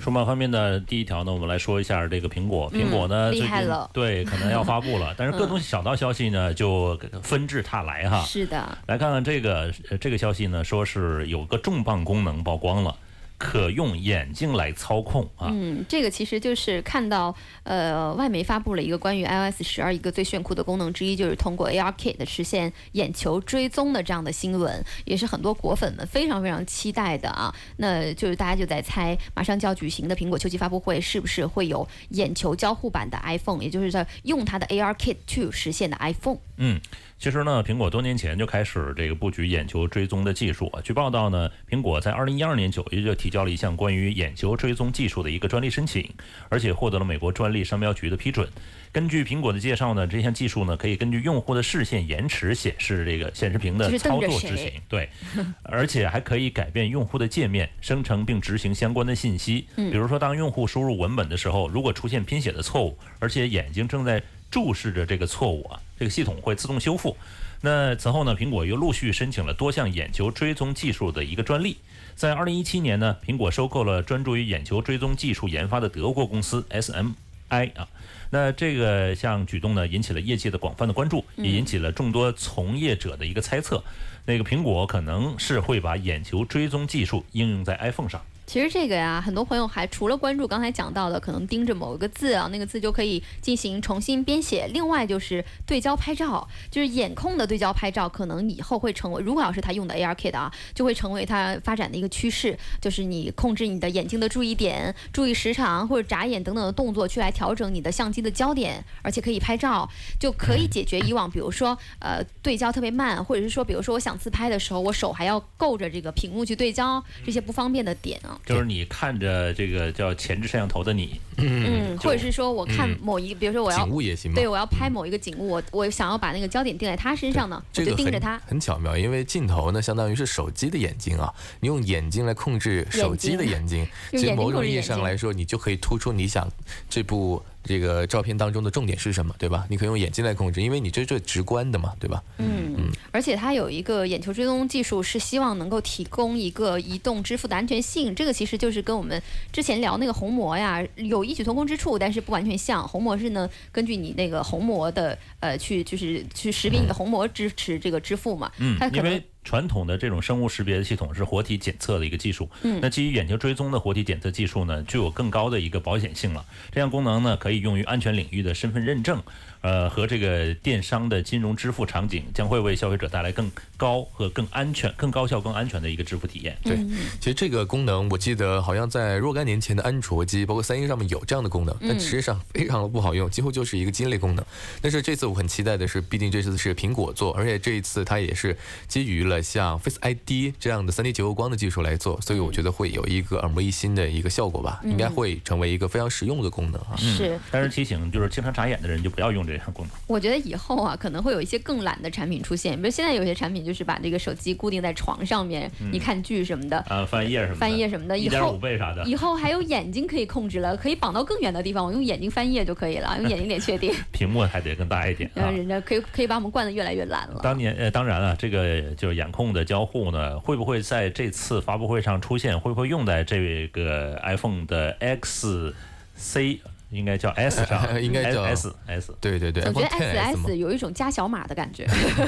数码方面的第一条呢，我们来说一下这个苹果。苹果呢，厉害了，对，可能要发布了。但是各种小道消息呢，就纷至沓来哈。是的。来看看这个这个消息呢，说是有个重磅功能曝光了。可用眼睛来操控啊！嗯，这个其实就是看到，呃，外媒发布了一个关于 iOS 十二一个最炫酷的功能之一，就是通过 ARKit 实现眼球追踪的这样的新闻，也是很多果粉们非常非常期待的啊。那就是大家就在猜，马上就要举行的苹果秋季发布会是不是会有眼球交互版的 iPhone，也就是在用它的 ARKit to 实现的 iPhone。嗯。其实呢，苹果多年前就开始这个布局眼球追踪的技术啊。据报道呢，苹果在二零一二年九月就提提交了一项关于眼球追踪技术的一个专利申请，而且获得了美国专利商标局的批准。根据苹果的介绍呢，这项技术呢可以根据用户的视线延迟显示这个显示屏的操作执行，对，而且还可以改变用户的界面，生成并执行相关的信息。比如说，当用户输入文本的时候，如果出现拼写的错误，而且眼睛正在注视着这个错误啊，这个系统会自动修复。那此后呢，苹果又陆续申请了多项眼球追踪技术的一个专利。在2017年呢，苹果收购了专注于眼球追踪技术研发的德国公司 SMI 啊。那这个项举动呢，引起了业界的广泛的关注，也引起了众多从业者的一个猜测。那个苹果可能是会把眼球追踪技术应用在 iPhone 上。其实这个呀，很多朋友还除了关注刚才讲到的，可能盯着某一个字啊，那个字就可以进行重新编写。另外就是对焦拍照，就是眼控的对焦拍照，可能以后会成为，如果要是他用的 ARKit 啊，就会成为它发展的一个趋势。就是你控制你的眼睛的注意点、注意时长或者眨眼等等的动作，去来调整你的相机的焦点，而且可以拍照，就可以解决以往比如说呃对焦特别慢，或者是说比如说我想自拍的时候，我手还要够着这个屏幕去对焦这些不方便的点啊。就是你看着这个叫前置摄像头的你，嗯，或者是说我看嗯某一，比如说我要景物也行嘛。对我要拍某一个景物，我我想要把那个焦点定在他身上呢，我这个很就盯着他。很巧妙，因为镜头呢相当于是手机的眼睛啊，你用眼睛来控制手机的眼睛，用眼睛其实某种意义上来说，你就可以突出你想这部这个照片当中的重点是什么，对吧？你可以用眼睛来控制，因为你这最直观的嘛，对吧？嗯，而且它有一个眼球追踪技术，是希望能够提供一个移动支付的安全性。这个其实就是跟我们之前聊那个虹膜呀有异曲同工之处，但是不完全像。虹膜是呢，根据你那个虹膜的呃去就是去识别你的虹膜支持这个支付嘛，嗯它，可能传统的这种生物识别的系统是活体检测的一个技术，嗯那基于眼球追踪的活体检测技术呢，具有更高的一个保险性了。这项功能呢，可以用于安全领域的身份认证，呃，和这个电商的金融支付场景，将会为消费者带来更高和更安全、更高效、更安全的一个支付体验。对，嗯其实这个功能我记得好像在若干年前的安卓机，包括三星上面有这样的功能，但实际上非常的不好用，几乎就是一个鸡肋功能。但是这次我很期待的是，毕竟这次是苹果做，而且这一次它也是基于了像 Face ID 这样的 3D 结构光的技术来做，所以我觉得会有一个耳目一新的一个效果吧，应该会成为一个非常实用的功能啊。是。但是提醒就是经常眨眼的人就不要用这项功能。我觉得以后啊，可能会有一些更懒的产品出现，比如现在有些产品就是把这个手机固定在床上面，你看剧什么的，啊，翻页什么的，翻页什么的一点以后五倍啥的，以后还有眼睛可以控制了，可以绑到更远的地方，我用眼睛翻页就可以了，用眼睛点确定，屏幕还得更大一点啊然后。人家可以可以把我们惯得越来越懒了。当年呃，当然了，这个就是眼控的交互呢，会不会在这次发布会上出现？会不会用在这个 iPhone 的 X C 应该叫 S 上？应该叫 S S。对对对总觉得 S S 有一种加小码的感觉。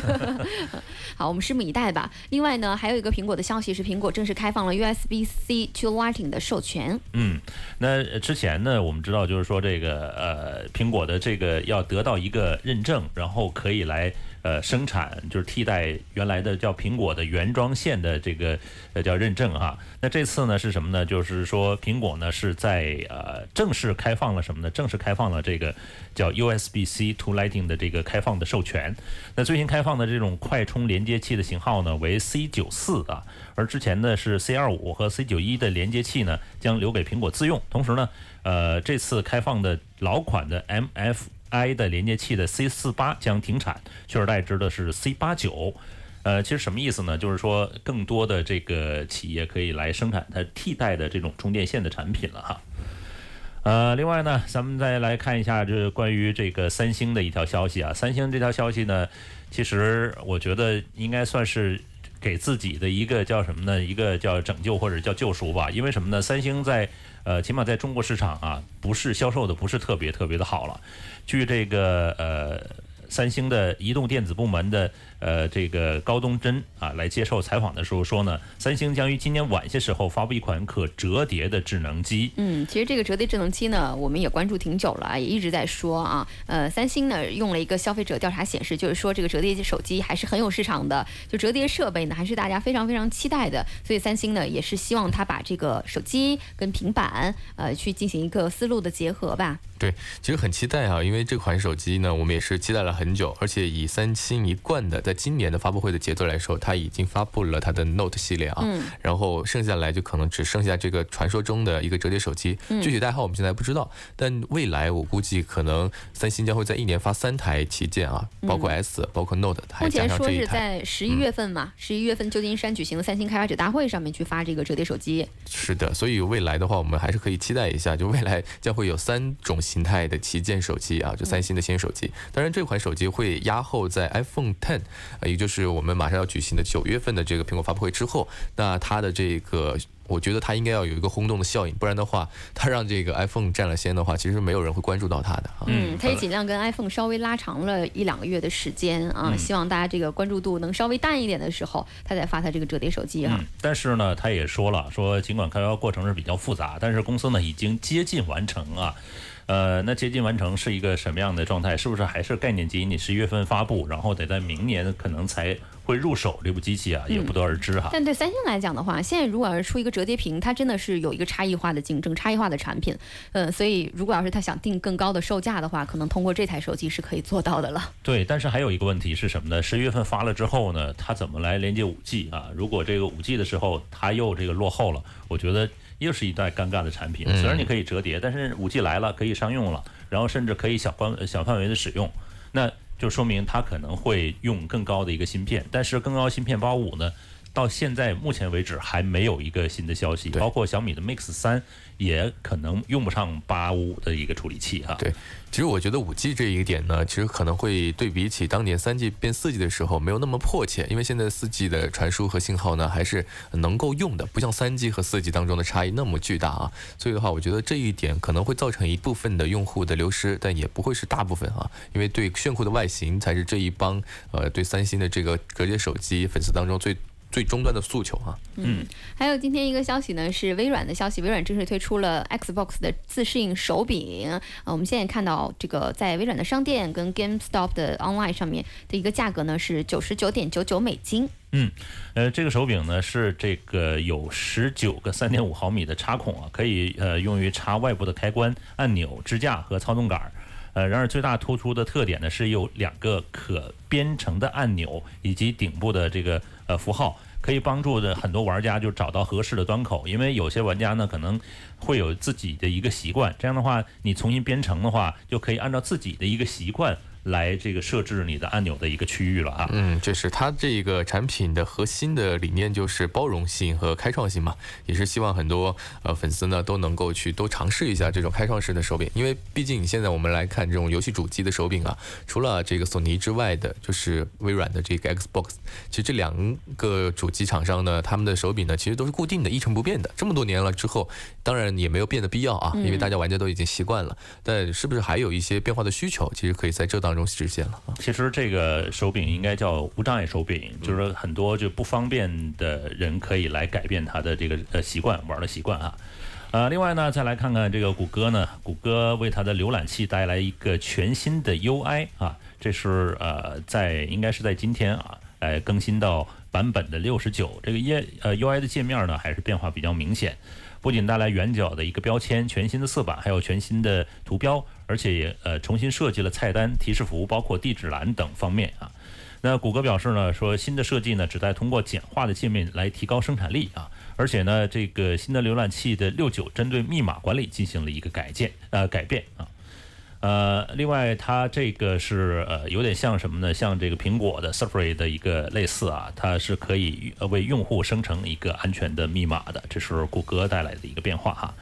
好，我们拭目以待吧。另外呢，还有一个苹果的消息是，苹果正式开放了 USB-C to Lightning 的授权。嗯，那呃之前呢，我们知道就是说这个呃，苹果的这个要得到一个认证，然后可以来呃生产，就是替代原来的叫苹果的原装线的这个呃叫认证哈。那这次呢是什么呢？就是说苹果呢是在呃正式开放了什么呢？正式开放了这个叫 USB-C to Lightning 的这个开放的授权。那最新开放的这种快充连接器的型号呢为 C 九四啊，而之前呢是 C 二五和 C 九一的连接器呢将留给苹果自用。同时呢，呃，这次开放的老款的 MF I 的连接器的 C 四八将停产，取而代之的是 C 八九。呃，其实什么意思呢？就是说，更多的这个企业可以来生产它替代的这种充电线的产品了哈。呃，另外呢，咱们再来看一下这关于这个三星的一条消息啊。三星这条消息呢，其实我觉得应该算是给自己的一个叫什么呢？一个叫拯救或者叫救赎吧。因为什么呢？三星在呃，起码在中国市场啊，不是销售的不是特别特别的好了。据这个呃。三星的移动电子部门的呃这个高东真啊来接受采访的时候说呢，三星将于今年晚些时候发布一款可折叠的智能机。嗯，其实这个折叠智能机呢，我们也关注挺久了啊，也一直在说啊。呃，三星呢用了一个消费者调查显示，就是说这个折叠手机还是很有市场的，就折叠设备呢还是大家非常非常期待的。所以三星呢也是希望它把这个手机跟平板呃去进行一个思路的结合吧。对，其实很期待啊，因为这款手机呢，我们也是期待了很久，而且以三星一贯的在在今年的发布会的节奏来说，它已经发布了它的 Note 系列啊，嗯然后剩下来就可能只剩下这个传说中的一个折叠手机，嗯具体代号我们现在不知道，但未来我估计可能三星将会在一年发三台旗舰啊，包括 S，、包括 Note，还加嗯目前说上这一台。是在十一月份嘛，十一、月份旧金山举行的三星开发者大会上面去发这个折叠手机。是的，所以未来的话，我们还是可以期待一下，就未来将会有三种形态的旗舰手机啊，就三星的新手机。当然，这款手机会压后在 iPhone Ten，呃，也就是我们马上要举行的九月份的这个苹果发布会之后，那它的这个。我觉得它应该要有一个轰动的效应，不然的话，它让这个 iPhone 占了先的话，其实没有人会关注到它的啊。嗯，它也尽量跟 iPhone 稍微拉长了一两个月的时间啊，希望大家这个关注度能稍微淡一点的时候，它再发它这个折叠手机啊。嗯，但是呢，他也说了，说尽管开发过程是比较复杂，但是公司呢已经接近完成啊。呃，那接近完成是一个什么样的状态？是不是还是概念机？你十一月份发布，然后得在明年可能才会入手这部机器啊，也不得而知哈。但对三星来讲的话，现在如果要是出一个折叠屏，它真的是有一个差异化的竞争、差异化的产品。嗯，所以如果要是他想定更高的售价的话，可能通过这台手机是可以做到的了。对，但是还有一个问题是什么呢？十一月份发了之后呢，它怎么来连接五 G 啊？如果这个五 G 的时候它又这个落后了，我觉得又是一代尴尬的产品。虽然你可以折叠，但是五 G 来了可以商用了，然后甚至可以小范小范围的使用，那就说明它可能会用更高的一个芯片。但是更高芯片八五呢？到现在目前为止还没有一个新的消息，对包括小米的 Mix 三也可能用不上八五的一个处理器哈。对，其实我觉得五 G 这一点呢，其实可能会对比起当年三 G 变四 G 的时候没有那么迫切，因为现在四 G 的传输和信号呢还是能够用的，不像三 G 和四 G 当中的差异那么巨大啊。所以的话，我觉得这一点可能会造成一部分的用户的流失，但也不会是大部分啊，因为对炫酷的外形才是这一帮呃对三星的这个折叠手机粉丝当中最最终端的诉求啊。嗯还有今天一个消息呢，是微软的消息，微软正式推出了 Xbox 的自适应手柄。呃，我们现在看到这个在微软的商店跟 GameStop 的 Online 上面的一个价格呢是九十九点九九美金。嗯，呃，这个手柄呢是这个有十九个三点五毫米的插孔啊，可以呃用于插外部的开关、按钮、支架和操纵杆儿。呃，然而最大突出的特点呢是有两个可编程的按钮以及顶部的这个呃符号，可以帮助的很多玩家就找到合适的端口。因为有些玩家呢可能会有自己的一个习惯，这样的话你重新编程的话，就可以按照自己的一个习惯来这个设置你的按钮的一个区域了啊。嗯，这是它这个产品的核心的理念，就是包容性和开创性嘛，也是希望很多呃粉丝呢都能够去多尝试一下这种开创式的手柄，因为毕竟现在我们来看这种游戏主机的手柄啊，除了这个索尼之外的，就是微软的这个 Xbox，其实这两个主机厂商呢，他们的手柄呢其实都是固定的，一成不变的，这么多年了之后，当然也没有变的必要啊，因为大家玩家都已经习惯了，但是不是还有一些变化的需求，其实可以在这当中实现了啊。其实这个手柄应该叫无障碍手柄，就是很多就不方便的人可以来改变他的这个呃习惯玩的习惯啊。呃，另外呢，再来看看这个谷歌呢，谷歌为它的浏览器带来一个全新的 UI 啊，这是呃在应该是在今天啊，呃更新到版本的六十九，这个页呃 UI 的界面呢还是变化比较明显。不仅带来圆角的一个标签、全新的色板，还有全新的图标，而且也呃重新设计了菜单、提示符，包括地址栏等方面啊。那谷歌表示呢，说新的设计呢旨在通过简化的界面来提高生产力啊，而且呢，这个新的浏览器的六九针对密码管理进行了一个改建呃改变啊。呃，另外，它这个是呃有点像什么呢？像这个苹果的 Safari 的一个类似啊，它是可以呃为用户生成一个安全的密码的，这是谷歌带来的一个变化哈。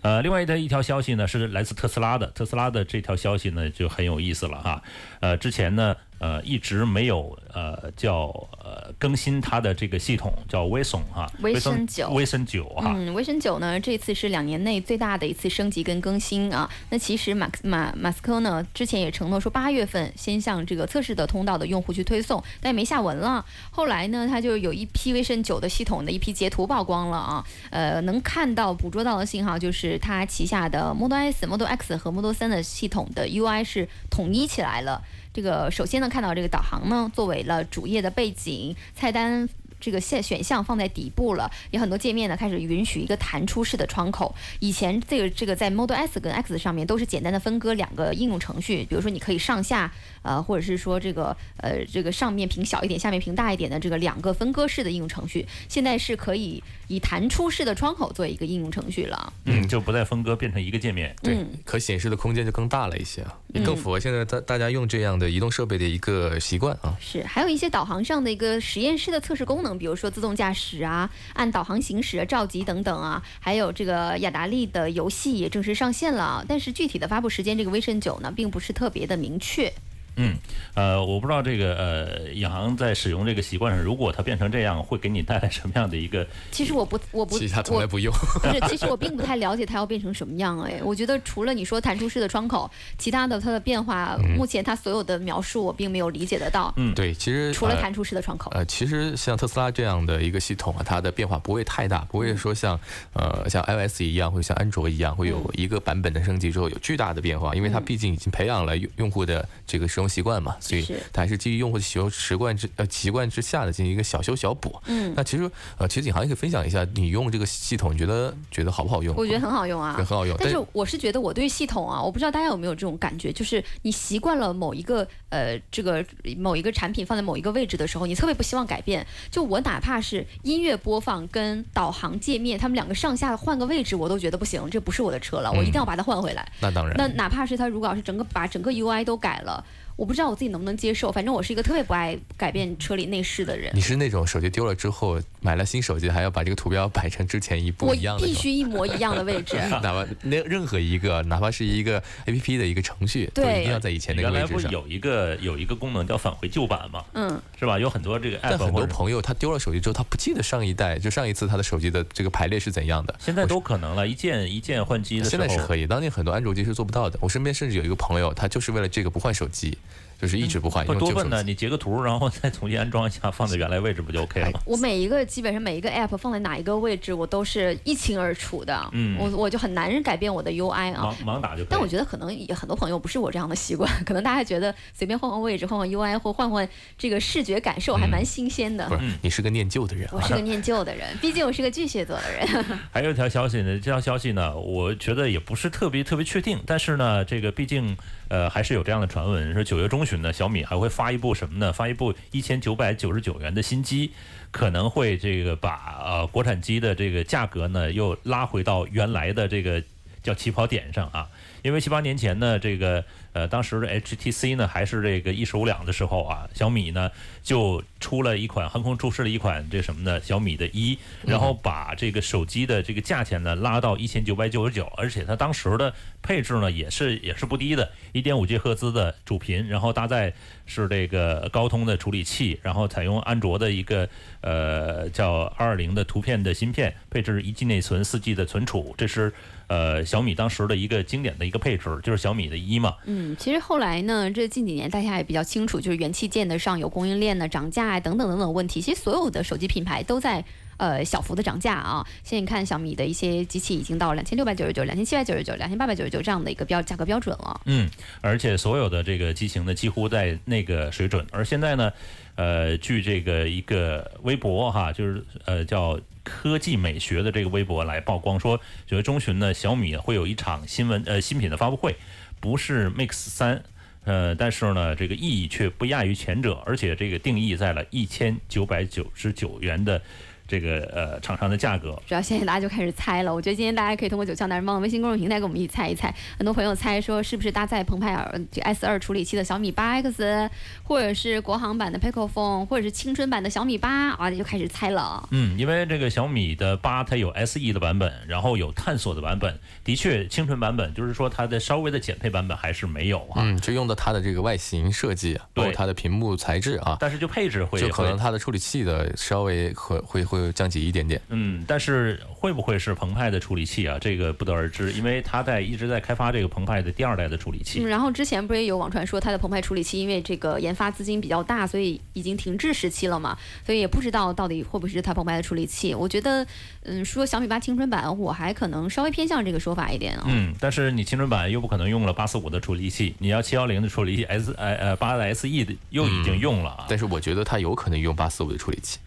呃，另外的一条消息呢是来自特斯拉的，特斯拉的这条消息呢就很有意思了哈。呃，之前呢呃一直没有呃叫呃更新它的这个系统，叫威松哈，威森九威森九哈。嗯，威森九呢，这次是两年内最大的一次升级跟更新啊。那其实马克马马斯克呢，之前也承诺说八月份先向这个测试的通道的用户去推送，但也没下文了。后来呢，他就有一批威森九的系统的一批截图曝光了啊，呃，能看到捕捉到的信号就是它旗下的 Model S、Model X 和 Model 三的系统的 UI 是统一起来了。这个首先呢，看到这个导航呢，作为了主页的背景，菜单这个选选项放在底部了，有很多界面呢开始允许一个弹出式的窗口。以前这个这个在 Model S 跟 X 上面都是简单的分割两个应用程序，比如说你可以上下呃，或者是说这个呃这个上面屏小一点，下面屏大一点的这个两个分割式的应用程序，现在是可以以弹出式的窗口做一个应用程序了。嗯，就不再分割，变成一个界面。对嗯，可显示的空间就更大了一些啊，也更符合现在大大家用这样的移动设备的一个习惯啊。是，还有一些导航上的一个实验室的测试功能，比如说自动驾驶啊、按导航行驶啊、召集等等啊，还有这个雅达利的游戏也正式上线了啊。但是具体的发布时间，这个 Vision 九呢，并不是特别的明确。嗯，呃，我不知道这个呃，银行在使用这个习惯上，如果它变成这样，会给你带来什么样的一个？其实我不，我不，其实他从来不用。不是，其实我并不太了解它要变成什么样哎。我觉得除了你说弹出式的窗口，其他的它的变化，目前它所有的描述我并没有理解得到。嗯对，其实呃除了弹出式的窗口，呃，其实像特斯拉这样的一个系统啊，它的变化不会太大，不会说像呃像 iOS 一样，或者像安卓一样，会有一个版本的升级之后有巨大的变化，因为它毕竟已经培养了用用户的这个使用习惯嘛，所以它还是基于用户的使用习惯之呃习惯之下的进行一个小修小补。嗯，那其实呃，其实景航也可以分享一下，你用这个系统，你觉得觉得好不好用？我觉得很好用啊对，。很好用，但是我是觉得我对系统啊，我不知道大家有没有这种感觉，就是你习惯了某一个呃这个某一个产品放在某一个位置的时候，你特别不希望改变。就我哪怕是音乐播放跟导航界面，他们两个上下换个位置，我都觉得不行，这不是我的车了，我一定要把它换回来。那当然，那哪怕是它如果要是整个把整个 UI 都改了，我不知道我自己能不能接受。反正我是一个特别不爱改变车里内饰的人你。是那种手机丢了之后买了新手机，还要把这个图标摆成之前一不一样的。必须一模一样的位置。哪怕那任何一个，哪怕是一个 A P P 的一个程序，都对一定要在以前那个位置上。不是有一个有一个功能叫返回旧版嘛，嗯，是吧？有很多这个 app 但很多朋友他丢了手机之后，他不记得上一代就上一次他的手机的这个排列是怎样的。现在都可能了，一键一键换机的时候，现在是可以，当年很多安卓机是做不到的。我身边甚至有一个朋友，他就是为了这个不换手机，就是一直不换，会用多笨呢。你截个图，然后再重新安装一下，放在原来位置不就 OK 了吗？我每一个基本上每一个 app 放在哪一个位置，我都是一清二楚的。嗯我我就很难改变我的 UI 啊。盲盲打就可以。但我觉得可能也很多朋友不是我这样的习惯，可能大家觉得随便换换位置、换换 UI 或换换这个视觉感受还蛮新鲜的。不是，你是个念旧的人啊。我是个念旧的人，毕竟我是个巨蟹座的人。还有一条消息呢，这条消息呢，我觉得也不是特别特别确定，但是呢，这个毕竟呃还是有这样的传闻，说九月中旬呢，小米还会发一部什么呢？发一部一千九百九十九元的新机，可能会这个把呃国产机的这个价格呢又拉回到原来的这个叫起跑点上啊。因为七八年前呢，这个呃当时的 HTC 呢还是这个一石五两的时候啊，小米呢就出了一款横空出世了一款这什么呢？小米的一，然后把这个手机的这个价钱呢拉到一千九百九十九，而且它当时的配置呢也是也是不低的，一点五 G 赫兹的主频，然后搭载是这个高通的处理器，然后采用安卓的一个呃叫二二零的图片的芯片，配置一 G 内存，四 G 的存储，这是呃小米当时的一个经典的一个配置，就是小米的一嘛。嗯，嗯其实后来呢，这近几年大家也比较清楚，就是元器件的上游供应链呢涨价啊等等等等问题。其实所有的手机品牌都在呃小幅的涨价啊。现在你看小米的一些机器已经到两千六百九十九、两千七百九十九、两千八百九十九这样的一个标价格标准了。嗯，而且所有的这个机型呢，几乎在那个水准。而现在呢，呃，据这个一个微博哈，就是呃叫科技美学的这个微博来曝光说，九月中旬呢，小米会有一场新闻呃新品的发布会，不是 Mix 三。呃，但是呢，这个意义却不亚于前者，而且这个定义在了一千九百九十九元的这个呃厂商的价格。主要现在大家就开始猜了，我觉得今天大家可以通过九窍男人帮的微信公众平台跟我们一起猜一猜。很多朋友猜说是不是搭载澎湃尔这 S 二处理器的小米八 X，或者是国行版的 Pico Phone，或者是青春版的小米八啊，就开始猜了。嗯，因为这个小米的八它有 SE 的版本，然后有探索的版本，的确青春版本就是说它的稍微的减配版本还是没有啊、嗯，就用的它的这个外形设计啊，包括对它的屏幕材质啊，但是就配置会就可能它的处理器的稍微会会会降级一点点。嗯，但是会不会是澎湃的处理器啊？这个不得而知，因为它在一直在开发这个澎湃的第二代的处理器。嗯，然后之前不是也有网传说它的澎湃处理器因为这个研发资金比较大，所以已经停滞时期了嘛，所以也不知道到底会不会是它澎湃的处理器。我觉得，嗯，说小米八青春版，我还可能稍微偏向这个说法一点啊、嗯，但是你青春版又不可能用了八四五的处理器，你要七幺零的处理器 S 呃呃八的 SE 的又已经用了啊。但是我觉得它有可能用八四五的处理器，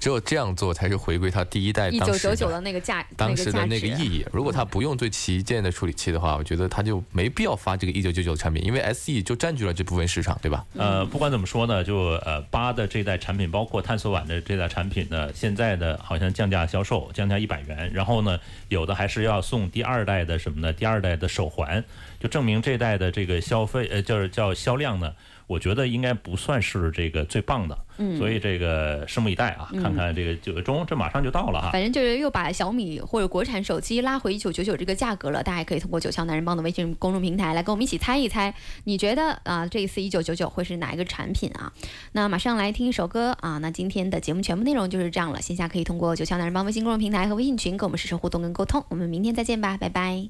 只有这样做才是回归它第一代一九当时九九的那个价当时的那个。意义。如果它不用最旗舰的处理器的话，我觉得它就没必要发这个一九九九的产品，因为 SE 就占据了这部分市场，对吧？呃，不管怎么说呢，就呃八的这代产品，包括探索版的这代产品呢，现在的好像降价销售，降价一百元，然后呢，有的还是要送第二代的什么呢？第二代的手环，就证明这代的这个消费，呃，就是叫销量呢。我觉得应该不算是这个最棒的，嗯，所以这个拭目以待啊，看看这个九月中，这马上就到了哈。反正就是又把小米或者国产手机拉回一九九九这个价格了，大家也可以通过九霄男人帮的微信公众平台来跟我们一起猜一猜，你觉得啊、这一次一九九九会是哪一个产品啊？那马上来听一首歌啊，那今天的节目全部内容就是这样了，线下可以通过九霄男人帮微信公众平台和微信群跟我们实时互动跟沟通，我们明天再见吧，拜拜。